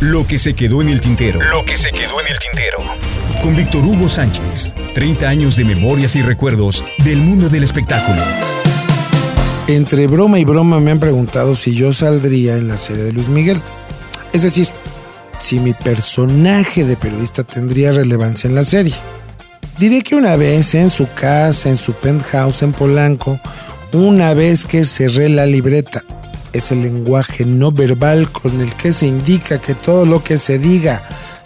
Lo que se quedó en el tintero. Lo que se quedó en el tintero. Con Víctor Hugo Sánchez. 30 años de memorias y recuerdos del mundo del espectáculo. Entre broma y broma me han preguntado si yo saldría en la serie de Luis Miguel. Es decir, si mi personaje de periodista tendría relevancia en la serie. Diré que una vez en su casa, en su penthouse en Polanco, una vez que cerré la libreta, es el lenguaje no verbal con el que se indica que todo lo que se diga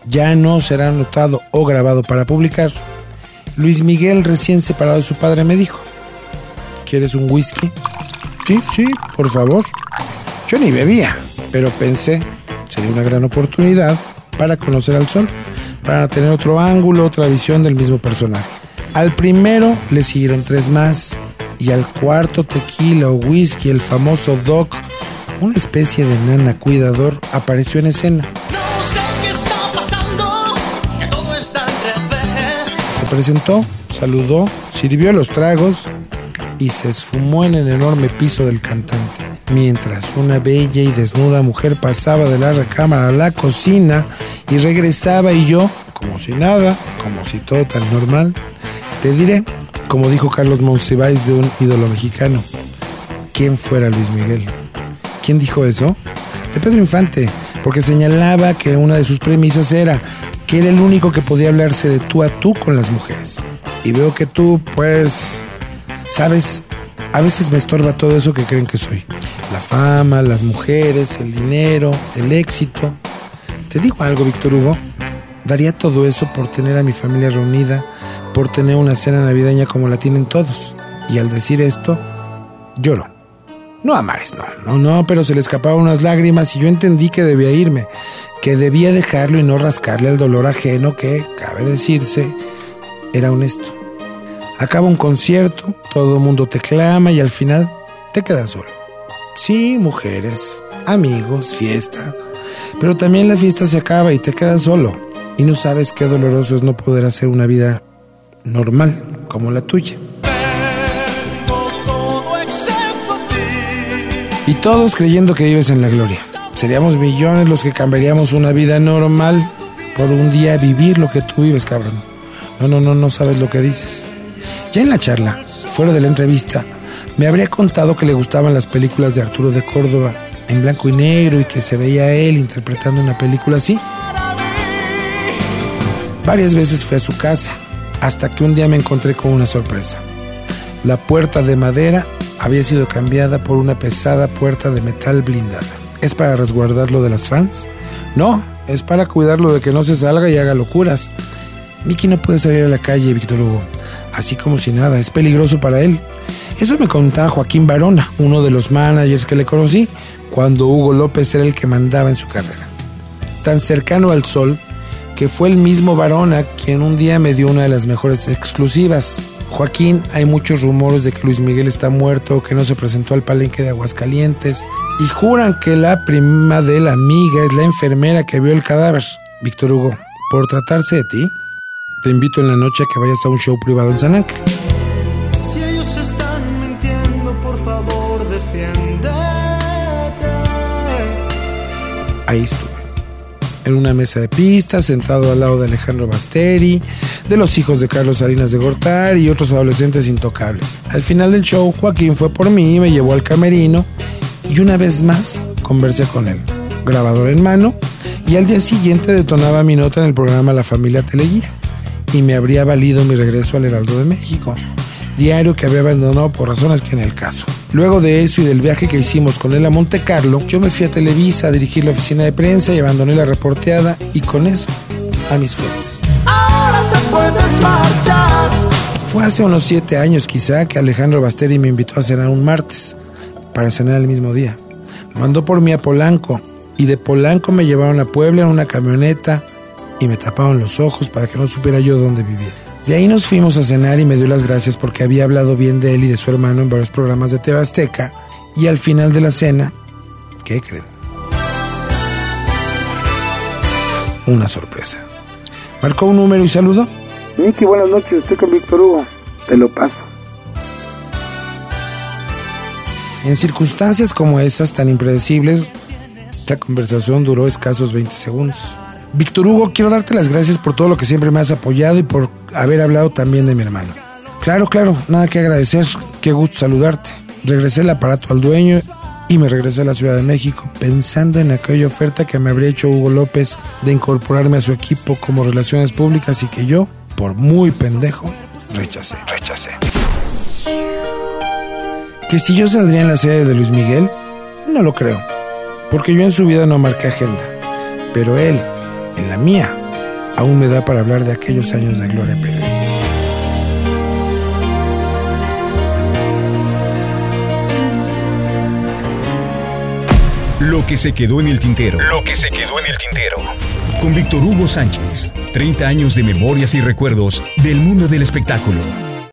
ya no será anotado o grabado para publicar. Luis Miguel, recién separado de su padre, me dijo, ¿quieres un whisky? Sí, sí, por favor. Yo ni bebía, pero pensé, sería una gran oportunidad para conocer al sol, para tener otro ángulo, otra visión del mismo personaje. Al primero le siguieron tres más y al cuarto tequila o whisky, el famoso Doc, una especie de nana cuidador, apareció en escena. No sé qué está pasando, que todo está al revés. Se presentó, saludó, sirvió los tragos y se esfumó en el enorme piso del cantante. Mientras una bella y desnuda mujer pasaba de la recámara a la cocina y regresaba y yo, como si nada, como si todo tan normal, te diré, como dijo Carlos Monsiváis de un ídolo mexicano, ¿quién fuera Luis Miguel? ¿Quién dijo eso? De Pedro Infante, porque señalaba que una de sus premisas era que era el único que podía hablarse de tú a tú con las mujeres. Y veo que tú, pues, sabes, a veces me estorba todo eso que creen que soy. La fama, las mujeres, el dinero, el éxito. Te digo algo, Víctor Hugo. Daría todo eso por tener a mi familia reunida, por tener una cena navideña como la tienen todos. Y al decir esto, lloro. No a mares, no, no, no, pero se le escapaban unas lágrimas y yo entendí que debía irme, que debía dejarlo y no rascarle el dolor ajeno que, cabe decirse, era honesto. Acaba un concierto, todo el mundo te clama y al final te quedas solo. Sí, mujeres, amigos, fiesta, pero también la fiesta se acaba y te quedas solo y no sabes qué doloroso es no poder hacer una vida normal como la tuya. Todos creyendo que vives en la gloria. Seríamos millones los que cambiaríamos una vida normal por un día vivir lo que tú vives, cabrón. No, no, no, no sabes lo que dices. Ya en la charla, fuera de la entrevista, me habría contado que le gustaban las películas de Arturo de Córdoba en blanco y negro y que se veía a él interpretando una película así. Varias veces fui a su casa, hasta que un día me encontré con una sorpresa. La puerta de madera había sido cambiada por una pesada puerta de metal blindada. ¿Es para resguardarlo de las fans? No, es para cuidarlo de que no se salga y haga locuras. Mickey no puede salir a la calle, Víctor Hugo. Así como si nada, es peligroso para él. Eso me contaba Joaquín Barona, uno de los managers que le conocí, cuando Hugo López era el que mandaba en su carrera. Tan cercano al sol que fue el mismo Barona quien un día me dio una de las mejores exclusivas. Joaquín, hay muchos rumores de que Luis Miguel está muerto que no se presentó al palenque de Aguascalientes y juran que la prima de la amiga es la enfermera que vio el cadáver. Víctor Hugo, por tratarse de ti, te invito en la noche a que vayas a un show privado en San Ángel. Si ellos están mintiendo, por favor, defiéndete. Ahí estuve. En una mesa de pistas, sentado al lado de Alejandro Basteri, de los hijos de Carlos Salinas de Gortar y otros adolescentes intocables. Al final del show, Joaquín fue por mí, me llevó al camerino y una vez más conversé con él, grabador en mano, y al día siguiente detonaba mi nota en el programa La Familia Teleguía y me habría valido mi regreso al Heraldo de México, diario que había abandonado por razones que en el caso. Luego de eso y del viaje que hicimos con él a Monte Carlo, yo me fui a Televisa a dirigir la oficina de prensa y abandoné la reporteada y con eso a mis fuentes. Ahora te puedes marchar. Fue hace unos siete años quizá que Alejandro Basteri me invitó a cenar un martes, para cenar el mismo día. Mandó por mí a Polanco y de Polanco me llevaron a Puebla en una camioneta y me taparon los ojos para que no supiera yo dónde vivía. De ahí nos fuimos a cenar y me dio las gracias porque había hablado bien de él y de su hermano en varios programas de TV Azteca y al final de la cena, ¿qué creen? Una sorpresa. Marcó un número y saludó. Miki, buenas noches, estoy con Víctor Hugo. Te lo paso. En circunstancias como esas tan impredecibles, Esta conversación duró escasos 20 segundos. Víctor Hugo, quiero darte las gracias por todo lo que siempre me has apoyado y por haber hablado también de mi hermano. Claro, claro, nada que agradecer, qué gusto saludarte. Regresé el aparato al dueño y me regresé a la Ciudad de México pensando en aquella oferta que me habría hecho Hugo López de incorporarme a su equipo como relaciones públicas y que yo, por muy pendejo, rechacé, rechacé. Que si yo saldría en la serie de Luis Miguel, no lo creo, porque yo en su vida no marqué agenda, pero él, en la mía, aún me da para hablar de aquellos años de gloria periodística. Lo que se quedó en el tintero. Lo que se quedó en el tintero. Con Víctor Hugo Sánchez. 30 años de memorias y recuerdos del mundo del espectáculo.